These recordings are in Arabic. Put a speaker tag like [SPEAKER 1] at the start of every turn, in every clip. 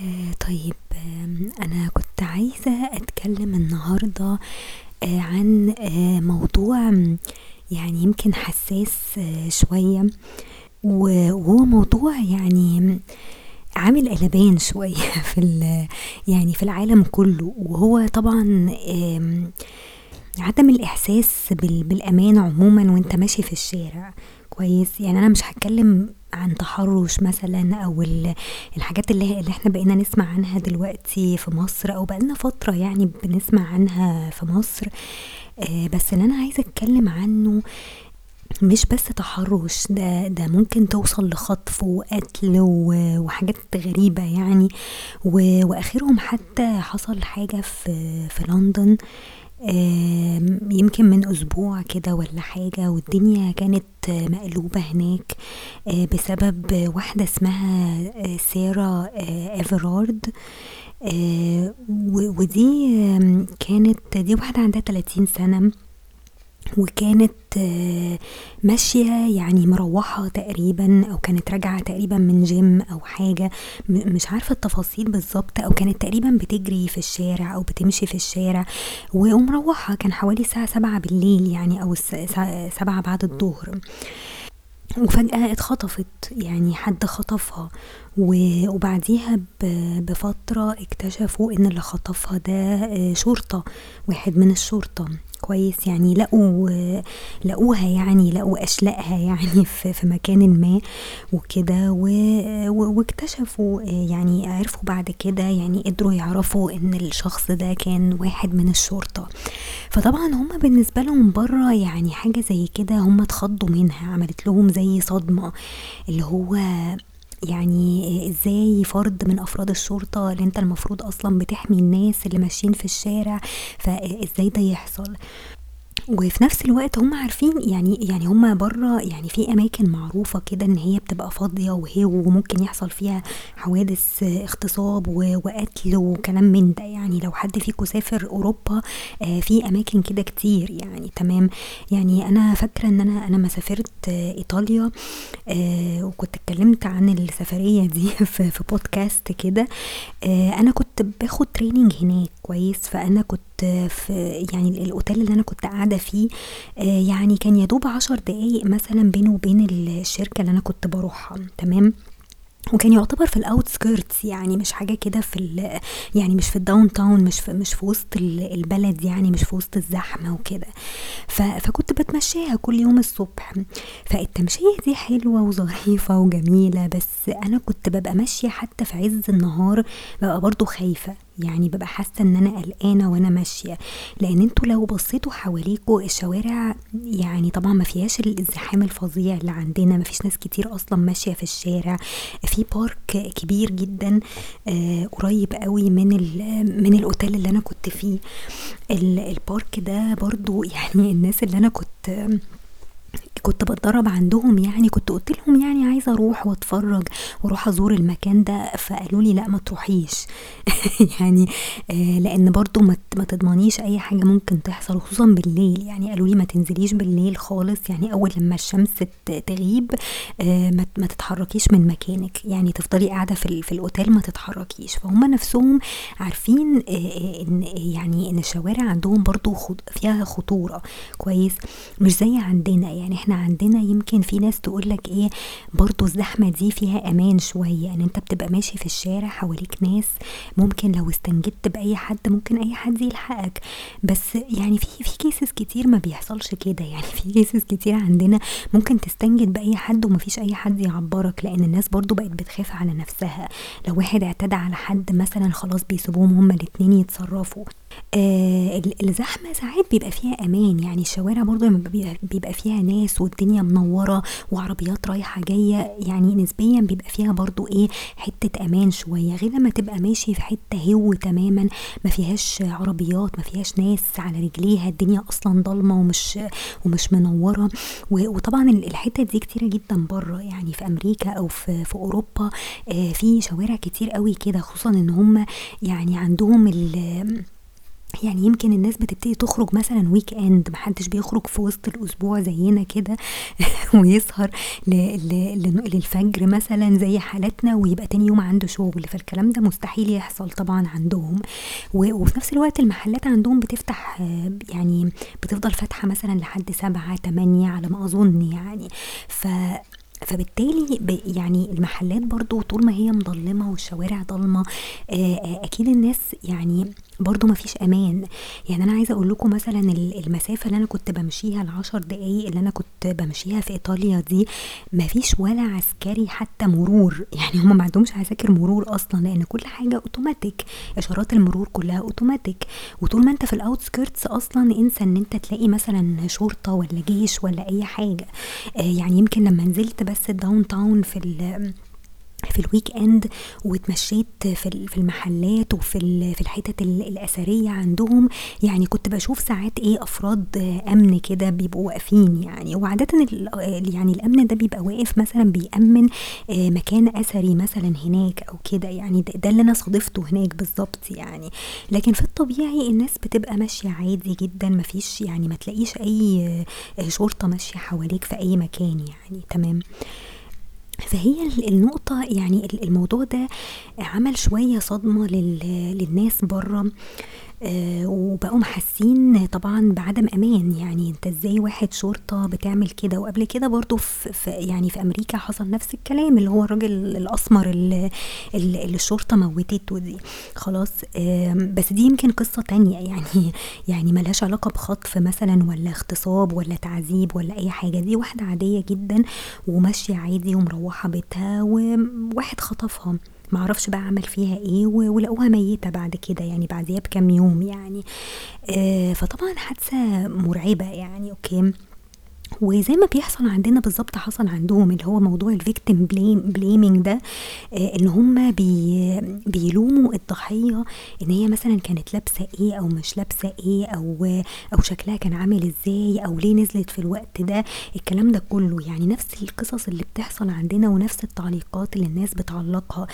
[SPEAKER 1] آه طيب أنا كنت عايزة أتكلم النهاردة آه عن آه موضوع يعني يمكن حساس شوية. وهو موضوع يعني عامل قلبان شوية في يعني في العالم كله. وهو طبعا عدم الإحساس بال- بالأمان عموما وأنت ماشي في الشارع. كويس؟ يعني أنا مش هتكلم عن تحرش مثلا ال- الحاجات اللي, اللي إحنا بقينا نسمع عنها دلوقتي في مصر أو بقالنا فترة يعني بنسمع عنها في مصر. آه، بس اللي أنا عايزة أتكلم عنه مش بس تحرش ده ده ممكن توصل لخطف وقتل وحاجات غريبة يعني. وآخرهم حتى حصل حاجة في في لندن. آم، يمكن من أسبوع كده ولا حاجة والدنيا كانت مقلوبة هناك آه، بسبب واحدة اسمها آه، سارة إيفرارد آه، ودي كانت دي واحدة عندها 30 سنة. وكانت آه، ماشية يعني مروحة تقريبا أو كانت راجعة تقريبا من جيم أو حاجة. مش عارفة التفاصيل بالظبط. أو كانت تقريبا بتجري في الشارع أو بتمشي في الشارع. ومروحة كان حوالي الساعة سبعة بالليل يعني أو سبعة بعد الظهر. وفجأة اتخطفت يعني حد خطفها. وبعديها بفترة اكتشفوا إن اللي خطفها ده آه، شرطة واحد من الشرطة. كويس يعني لقوا لقوها يعني لقوا أشلاءها يعني في, مكان ما وكده واكتشفوا آه، يعني عرفوا بعد كده يعني قدروا يعرفوا إن الشخص ده كان واحد من الشرطة. فطبعا هما بالنسبة لهم برة يعني حاجة زي كده هما اتخضوا منها عملت لهم زي صدمة اللي هو يعني إزاي فرد من افراد الشرطة اللي انت المفروض أصلا بتحمي الناس اللي ماشيين في الشارع فازاي ده يحصل؟ وفي نفس الوقت هم عارفين يعني يعني هم بره يعني في أماكن معروفة كده إن هي بتبقى فاضية وهي وممكن يحصل فيها حوادث آه، اغتصاب وقتل وكلام من ده يعني. لو حد فيكم سافر أوروبا آه، في أماكن كده كتير يعني. تمام. يعني أنا فاكرة إن أنا أنا ما سافرت آه، إيطاليا وكنت اتكلمت عن السفرية دي في بودكاست كده. أنا كنت باخد تريننج هناك كويس. فأنا كنت في يعني الأوتيل اللي أنا كنت قاعدة فيه آه، يعني كان يا دوب عشر دقايق مثلا بينه وبين الشركة اللي أنا كنت بروحها تمام؟ وكان يعتبر في ال outskirts يعني مش حاجة كده في يعني مش في ال downtown مش في مش في وسط ال- البلد يعني مش في وسط الزحمة وكده. فكنت بتمشيها كل يوم الصبح. فالتمشية دي حلوة وظريفة وجميلة بس أنا كنت ببقى ماشية حتى في عز النهار ببقى برضو خايفة. يعني ببقى حاسة إن أنا قلقانة وأنا ماشية. لأن أنتوا لو بصيتوا حواليكوا الشوارع يعني طبعا ما فيهاش الازدحام الفظيع اللي عندنا. ما فيش ناس كتير أصلا ماشية في الشارع. في بارك كبير جدا آه قريب قوي من من الأوتيل اللي أنا كنت فيه. ال- البارك ده برضو يعني الناس اللي أنا كنت كنت بتدرب عندهم يعني كنت قلت لهم يعني عايزة أروح وأتفرج وأروح أزور المكان ده فقالوا لي لا ما تروحيش. يعني آه لأن برضو ما تضمنيش أي حاجة ممكن تحصل خصوصا بالليل. يعني قالوا لي ما تنزليش بالليل خالص يعني أول لما الشمس تغيب آه ما تتحركيش من مكانك. يعني تفضلي قاعدة في في الأوتيل ما تتحركيش. فهم نفسهم عارفين آه، آه، إن يعني إن الشوارع عندهم برضو خط- فيها خطورة كويس مش زي عندنا. يعني إحنا عندنا يمكن في ناس تقولك إيه برضو الزحمة دي فيها أمان شوية يعني انت بتبقى ماشي في الشارع حواليك ناس ممكن لو استنجدت بأي حد ممكن أي حد يلحقك. بس يعني في في cases كتير ما بيحصلش كده يعني في cases كتير عندنا ممكن تستنجد بأي حد ومفيش أي حد يعبرك لأن الناس برضو بقت بتخاف على نفسها. لو واحد اعتدى على حد مثلا خلاص بيسيبوهم هما الاتنين يتصرفوا. آه ال- الزحمة ساعات بيبقى فيها أمان يعني الشوارع برضو لما بيبقى, فيها ناس والدنيا منورة وعربيات رايحة جاية يعني نسبيا بيبقى فيها برضو إيه حتة أمان شوية غير لما تبقى ماشي في حتة هو تماما ما فيهاش عربيات ما فيهاش ناس على رجليها الدنيا أصلا ضلمة ومش ومش منورة. وطبعا ال- الحتة دي كتيرة جدا بره يعني في أمريكا أو في, في أوروبا آه في شوارع كتير قوي كده خصوصا إن هم يعني عندهم ال يعني يمكن الناس بتبتدي تخرج مثلا weekend محدش بيخرج في وسط الأسبوع زينا كده ويسهر للفجر مثلا زي حالتنا ويبقى تاني يوم عنده شغل. فالكلام ده مستحيل يحصل طبعا عندهم. وفي نفس الوقت المحلات عندهم بتفتح يعني بتفضل فاتحة مثلا لحد سبعة تمانية على ما أظن يعني. ف فبالتالي يعني المحلات برضو طول ما هي مظلمة والشوارع ضلمة أكيد الناس يعني برضو مفيش أمان. يعني أنا عايزة أقول لكم مثلا المسافة اللي أنا كنت بمشيها العشر دقايق اللي أنا كنت بمشيها في إيطاليا دي مفيش ولا عسكري حتى مرور. يعني هم ما عندهمش عساكر مرور أصلا لأن كل حاجة اوتوماتيك إشارات المرور كلها اوتوماتيك وطول ما أنت في ال outskirts أصلا انسى إن أنت تلاقي مثلا شرطة ولا جيش ولا أي حاجة. يعني يمكن لما نزلت بس ال downtown في في ال weekend واتمشيت في المحلات وفي في الحتت الأثرية عندهم. يعني كنت بشوف ساعات إيه أفراد أمن كده بيبقوا واقفين يعني. وعادة يعني الأمن ده بيبقى واقف مثلا بيأمن مكان أثري مثلا هناك أو كده. يعني ده اللي أنا صادفته هناك بالظبط يعني. لكن في الطبيعي الناس بتبقى ماشية عادي جدا. مفيش يعني ما تلاقيش أي شرطة ماشية حواليك في أي مكان يعني. تمام. فهي النقطة يعني الموضوع ده عمل شوية صدمة للناس برا آه وبقوا حاسين طبعا بعدم أمان. يعني أنت إزاي واحد شرطة بتعمل كده؟ وقبل كده برضو في, في يعني في أمريكا حصل نفس الكلام اللي هو الراجل الأسمر اللي, اللي الشرطة موتته دي. خلاص بس دي يمكن قصة تانية. يعني يعني ملهاش علاقة بخطف مثلا ولا اغتصاب ولا تعذيب ولا أي حاجة. دي واحدة عادية جدا وماشية عادي ومروحة بيتها وواحد خطفها. معرفش بقى عمل فيها إيه ولقوها ميتة بعد كده يعني بعديها بكام يوم يعني. آه فطبعا حادثة مرعبة يعني okay. وزي ما بيحصل عندنا بالظبط حصل عندهم اللي هو موضوع ال victim blame blaming ده آه إن هم بي بيلوموا الضحية إن هي مثلا كانت لابسة إيه أو مش لابسة إيه أو أو شكلها كان عامل إزاي أو ليه نزلت في الوقت ده الكلام ده كله. يعني نفس القصص اللي بتحصل عندنا ونفس التعليقات اللي الناس بتعلقها.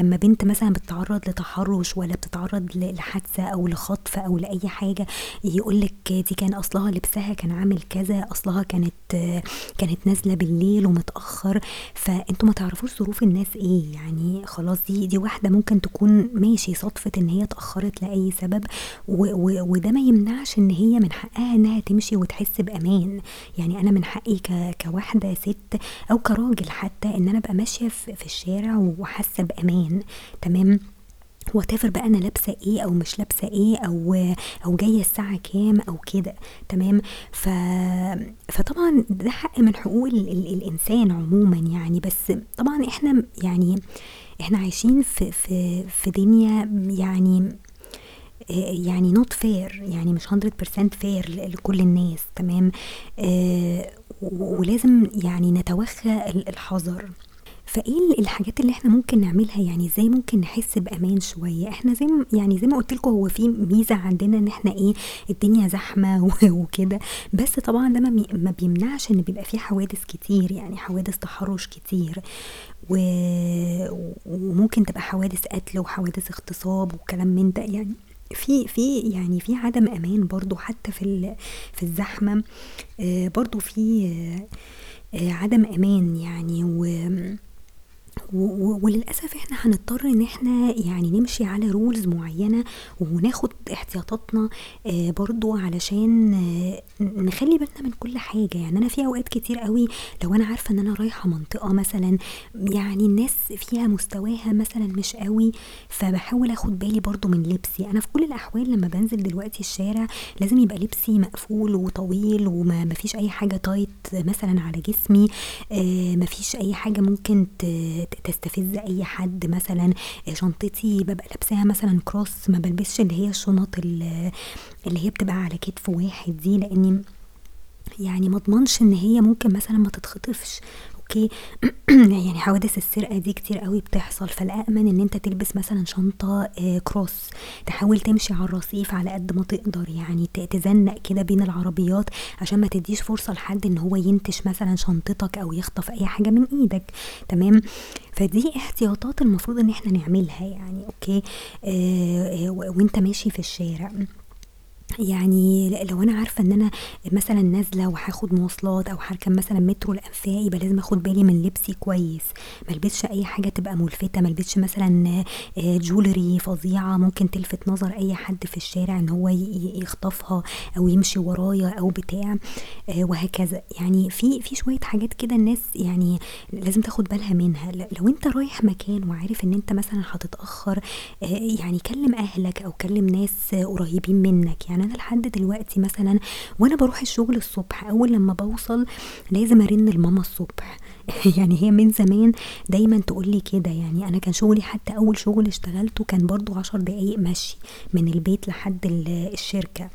[SPEAKER 1] لما بنت مثلا بتتعرض لتحرش ولا بتتعرض لحادثة أو لخطف أو لأي حاجة يقولك دي كان أصلها لبسها كان عامل كذا أصلها كانت كانت نازلة بالليل ومتأخر فأنتوا ما تعرفوش ظروف الناس إيه يعني خلاص دي دي واحدة ممكن تكون ماشي صدفه إن هي اتأخرت لأي سبب وده ما يمنعش إن هي من حقها إنها تمشي وتحس بأمان. يعني أنا من حقي كواحدة ست أو كراجل حتى إن أنا أبقى ماشية في الشارع وحاسة بأمان. تمام؟ واتيفر بقى أنا لابسة إيه أو مش لابسة إيه أو أو جاية الساعة كام أو كده تمام؟ ف فطبعا ده حق من حقوق ال... ال... الإنسان عموما يعني. بس طبعا إحنا يعني إحنا عايشين في في في دنيا يعني يعني not fair يعني مش 100% fair لكل الناس تمام؟ آه ولازم يعني نتوخى الحذر. فإيه الحاجات اللي إحنا ممكن نعملها؟ يعني إزاي ممكن نحس بأمان شوية؟ إحنا زي يعني زي ما قلت لكم هو في ميزة عندنا إن إحنا إيه الدنيا زحمة وكده. بس طبعا ده ما بيمنعش إن بيبقى في حوادث كتير يعني حوادث تحرش كتير. و... وممكن تبقى حوادث قتل وحوادث اغتصاب وكلام من ده. يعني في في يعني في عدم أمان برضو حتى في في الزحمة. آه برضو في آه عدم أمان يعني. و وللأسف إحنا هنضطر إن إحنا يعني نمشي على rules معينة وناخد احتياطاتنا آه برضو علشان آه نخلي بالنا من كل حاجة. يعني أنا في أوقات كتير قوي لو أنا عارفة إن أنا رايحة منطقة مثلا يعني الناس فيها مستواها مثلا مش قوي فبحاول آخد بالي برضو من لبسي. أنا في كل الأحوال لما بنزل دلوقتي الشارع لازم يبقى لبسي مقفول وطويل وما مفيش أي حاجة tight مثلا على جسمي آه مفيش أي حاجة ممكن تستفز أي حد مثلا شنطتي ببقى لابساها مثلا cross ما بلبسش اللي هي الشنط اللي هي بتبقى على كتف واحد دي لأني يعني ما أضمنش إن هي ممكن مثلا ما تتخطفش. okay. يعني حوادث السرقة دي كتير قوي بتحصل فالامن إن أنت تلبس مثلا شنطة آه cross. تحاول تمشي على الرصيف على قد ما تقدر يعني تزنق كده بين العربيات عشان ما تديش فرصة لحد إن هو ينتش مثلا شنطتك أو يخطف أي حاجة من إيدك. تمام؟ فدي احتياطات المفروض إن إحنا نعملها يعني أوكي؟ آه آه وأنت ماشي في الشارع. يعني لو أنا عارفة إن أنا مثلًا نازلة وهاخد مواصلات أو هاركب مثلًا مترو الأنفاق يبقى لازم آخد بالي من لبسي كويس، ما البسش أي حاجة تبقى ملفتة، ما البسش مثلًا آآ jewelry فظيعة ممكن تلفت نظر أي حد في الشارع إن هو يخطفها أو يمشي ورايا أو بتاع آآ وهكذا، يعني في في شوية حاجات كده الناس يعني لازم تاخد بالها منها، لو أنت رايح مكان وعارف إن أنت مثلًا هتتأخر آآ يعني كلم أهلك أو كلم ناس قريبين منك، يعني أنا لحد دلوقتي مثلًا وأنا باروح الشغل الصبح أول لمّا باوصل لازم أرن لماما الصبح يعني هي من زمان دايمًا تقول لي كده، يعني أنا كان شغلي حتى أول شغل اشتغلته كان برضه 10 دقايق مشي من البيت لحد ال الشركة.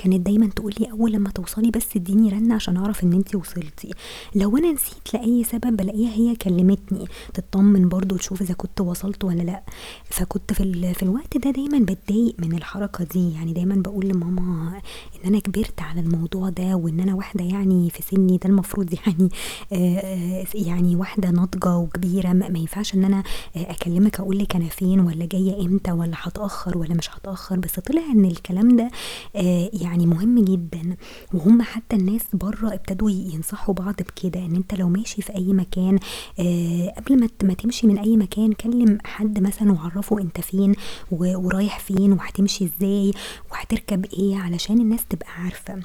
[SPEAKER 1] كانت دايمًا تقول لي أول لمّا توصلي بس اديني رنة عشان أعرف إن أنتِ وصلتِ، لو أنا نسيت لأي سبب بالاقيها هي كلمتني. تطمن برضه تشوف إذا كنت وصلت والّا لأ، فكنت في ال في الوقت ده دايمًا باتضايق من الحركة دي، يعني دايمًا باقول لماما إن أنا كبرت على الموضوع ده وإن أنا واحدة يعني في سني. ده المفروض يعني آآ يعني واحدة ناضجة وكبيرة. ما ينفعش إن أنا آآ أكلمِك أقول لِك أنا فين والّا جاية إمتى والّا هاتأخر والّا مش هاتأخر، بس طلع إن الكلام ده آآ يعني مهم جدًا، وهُم حتى الناس برّه ابتدوا ينصحوا بعض بكده، إن أنت لو ماشي في أي مكان آآ قبل ما ما تمشي من أي مكان كلم حد مثلًا وعرّفه أنت فين ورايح فين وهتمشي إزاي وهتركب إيه علشان الناس تبقى عارفة.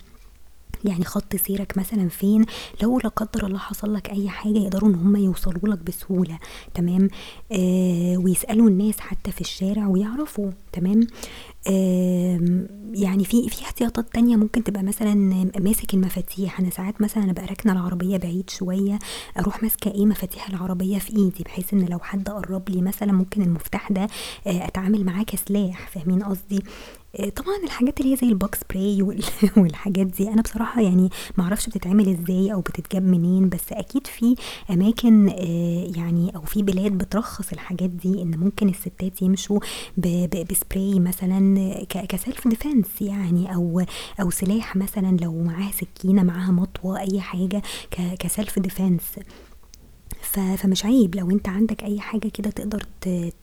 [SPEAKER 1] يعني خط سيرك مثلًا فين، لو لا قدر الله حصل لك أي حاجة يقدروا إن هُم يوصلوا لك بسهولة. تمام، آآ ويسألوا الناس حتى في الشارع ويعرفوا. تمام، يعني في في احتياطات تانية ممكن تبقى مثلًا ماسك المفاتيح، أنا ساعات مثلًا أبقى راكنة العربية بعيد شوية أروح ماسكة إيه مفاتيح العربية في إيدي، بحيث إن لو حد قرّب لي مثلًا ممكن المفتاح ده آآ أتعامل معاه كسلاح، فاهمين قصدي؟ آآ طبعًا الحاجات اللي هي زي spray وال والحاجات دي أنا بصراحة يعني ما أعرفش بتتعمل إزاي أو بتتجاب منين، بس أكيد في أماكن آآ يعني أو في بلاد بترخص الحاجات دي، إن ممكن الستات يمشوا ب ب بspray مثلًا ك كself defense يعني أو أو سلاح مثلًا لو معاها سكينة، معاها مطوة، أي حاجة ك كself defense. ف فمش عيب. لو أنت عندك أي حاجة كده تقدر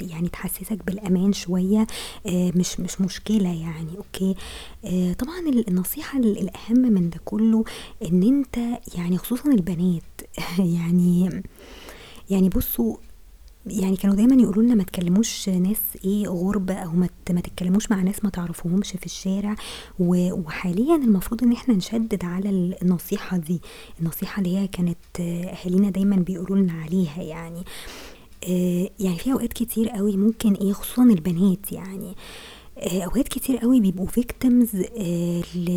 [SPEAKER 1] يعني تحسسك بالأمان شوية آآ مش مش مشكلة يعني. okay، آآ طبعًا ال النصيحة ال الأهم من ده كله إن أنت يعني خصوصًا البنات يعني يعني بُصّوا يعني كانوا دايمًا يقولوا لنا ما تكلموش ناس إيه غُرب أو ما ما تتكلموش مع ناس ما تعرفوهمش في الشارع، وحاليًا المفروض إن إحنا نشدد على ال النصيحة دي، النصيحة اللي هي كانت أهالينا دايمًا بيقولوا لنا عليها يعني، آآ يعني في أوقات كتير أوي ممكن إيه خصوصًا البنات يعني. آآ أوقات كتير أوي بيبقوا victims آآ ل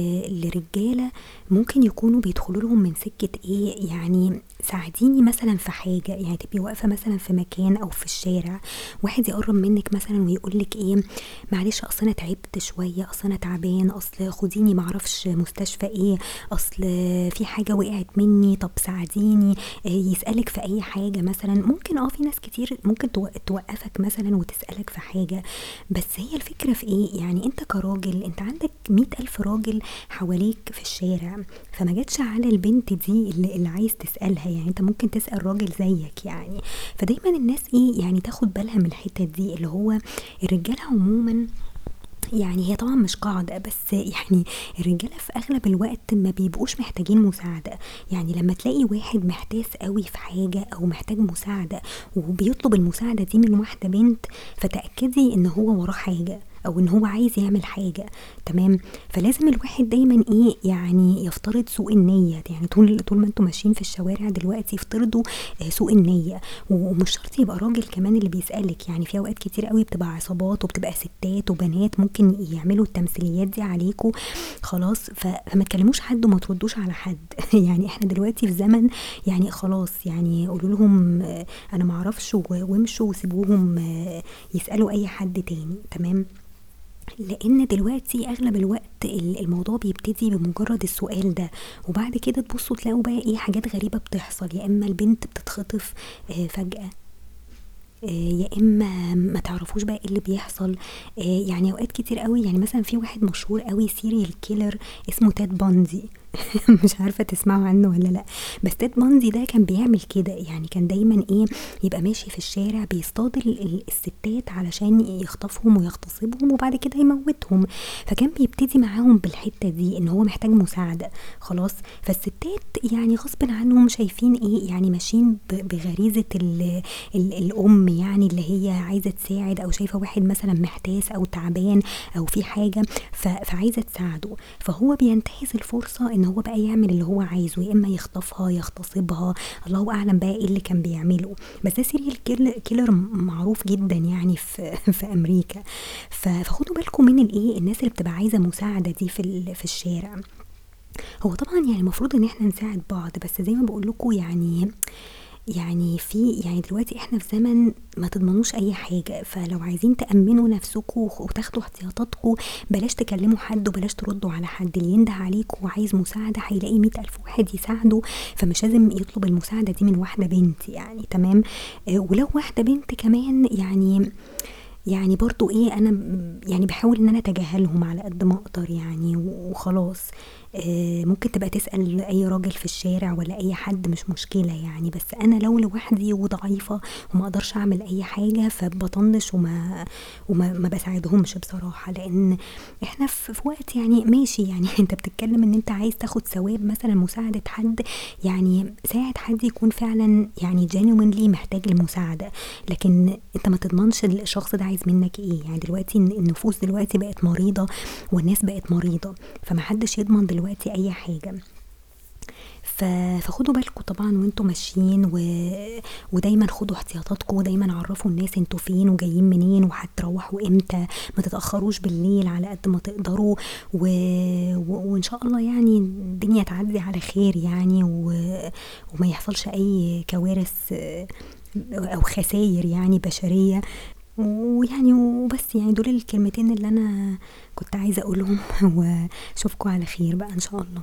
[SPEAKER 1] لرجالة ممكن يكونوا بيدخلوا لهم من سكة إيه، يعني ساعديني مثلًا في حاجة، يعني تبقي واقفة مثلًا في مكان أو في الشارع واحد يقرّب منِك مثلًا ويقول لِك إيه معلش أصل أنا تعبت شوية، أصل أنا تعبان، أصل خديني ما أعرفش مستشفى إيه، أصل في حاجة وقعت مني، طب ساعديني، آآ يسألِك في أي حاجة مثلًا، ممكن آه في ناس كتير ممكن تو توقّفك مثلًا وتسألك في حاجة، بس هي الفكرة في إيه، يعني أنت كراجل أنت عندك 100.000 راجل حواليك في الشارع، فما جاتش على البنت دي اللي اللي عايز تسألها، يعني أنت ممكن تسأل راجل زيك يعني، فدايمًا الناس إيه يعني تاخد بالها من الحتت دي، اللي هو الرجالة عمومًا يعني هي طبعًا مش قاعدة بس يعني الرجالة في أغلب الوقت ما بيبقوش محتاجين مساعدة، يعني لمّا تلاقي واحد محتاس أوي في حاجة أو محتاج مساعدة وبيطلب المساعدة دي من واحدة بنت، فتأكدي إن هو وراه حاجة. أو إن هو عايز يعمل حاجة تمام، فلازم الواحد دايمًا إيه يعني يفترض سوء النية، يعني طول طول ما أنتم ماشيين في الشوارع دلوقتي افترضوا آآ سوء النية، ومش شرط يبقى راجل كمان اللي بيسألِك، يعني في أوقات كتير أوي بتبقى عصابات وبتبقى ستات وبنات ممكن يعملوا التمثيليات دي عليكم خلاص، فما تكلموش حد وما تردوش على حد. يعني إحنا دلوقتي في زمن يعني خلاص يعني قولوا لهم أنا ما أعرفش و وامشوا وسيبوهم يسألوا أي حد تاني تمام، لإن دلوقتي أغلب الوقت ال الموضوع بيبتدي بمجرد السؤال ده، وبعد كده تبصوا تلاقوا بقى إيه حاجات غريبة بتحصل، يا إما البنت بتتخطف آآ فجأة، آآ يا إما ما تعرفوش بقى إيه اللي بيحصل، آآ يعني أوقات كتير أوي يعني مثلًا في واحد مشهور أوي serial killer اسمه Ted Bundy مش عارفة تسمعوا عنه ولا لأ. بس تيد بانزي ده كان بيعمل كده يعني كان دايما إيه يبقى ماشي في الشارع بيصطاد الستات علشان يخطفهم ويغتصبهم وبعد كده يموتهم. فكان بيبتدي معاهم بالحتة دي إن هو محتاج مساعدة. خلاص. فالستات يعني غصب عنهم شايفين إيه يعني ماشيين بغريزة ال ال الأم يعني اللي هي عايزة تساعد أو شايفة واحد مثلا محتاس أو تعبان أو في حاجة فعايزة تساعده. فهو بينتهز الفرصة إن هو بقى يعمل اللي هو عايزه يا إما يخطفها يغتصبها الله أعلم بقى إيه اللي كان بيعمله. بس ده serial killer معروف جدا يعني في في أمريكا. فخدوا بالكم من الإيه؟ الناس اللي بتبقى عايزة مساعدة دي في في الشارع. هو طبعا يعني المفروض إن إحنا نساعد بعض بس زي ما بقول لكم يعني يعني في يعني دلوقتي إحنا في زمن ما تضمنوش أي حاجة فلو عايزين تأمنوا نفسكم وتاخدوا احتياطاتكم بلاش تكلموا حد وبلاش تردوا على حد اللي ينده عليكم وعايز مساعدة هيلاقي مئة ألف واحد يساعده فمش لازم يطلب المساعدة دي من واحدة بنت يعني تمام؟ آه ولو واحدة بنت كمان يعني يعني برضو إيه أنا يعني بحاول إن أنا أتجاهلهم على قد ما أقدر يعني وخلاص. آه، ممكن تبقى تسأل أي راجل في الشارع ولا أي حد مش مشكلة يعني. بس أنا لو لوحدي وضعيفة وما أقدرش أعمل أي حاجة فبطنش وما وما ما بساعدهمش بصراحة. لأن إحنا في, وقت يعني ماشي يعني. أنت بتتكلم إن أنت عايز تاخد ثواب مثلا مساعدة حد يعني ساعد حد يكون فعلا يعني genuinely محتاج المساعدة لكن أنت ما تضمنش الشخص ده عايز منك إيه؟ يعني دلوقتي النفوس دلوقتي بقت مريضة والناس بقت مريضة فمحدش يضمن دلوقتي أي حاجة. فخدوا بالكم طبعا وأنتوا ماشيين و... ودايما خدوا احتياطاتكم ودايما عرفوا الناس أنتوا فين وجايين منين وهتروحوا إمتى. ما تتأخروش بالليل على قد ما تقدروا و... و... وإن شاء الله يعني الدنيا تعدي على خير يعني و... وما يحصلش أي كوارث أو خساير يعني بشرية. ويعني وبس يعني دول الكلمتين اللي أنا كنت عايزة أقولهم. واشوفكم على خير بقى إن شاء الله.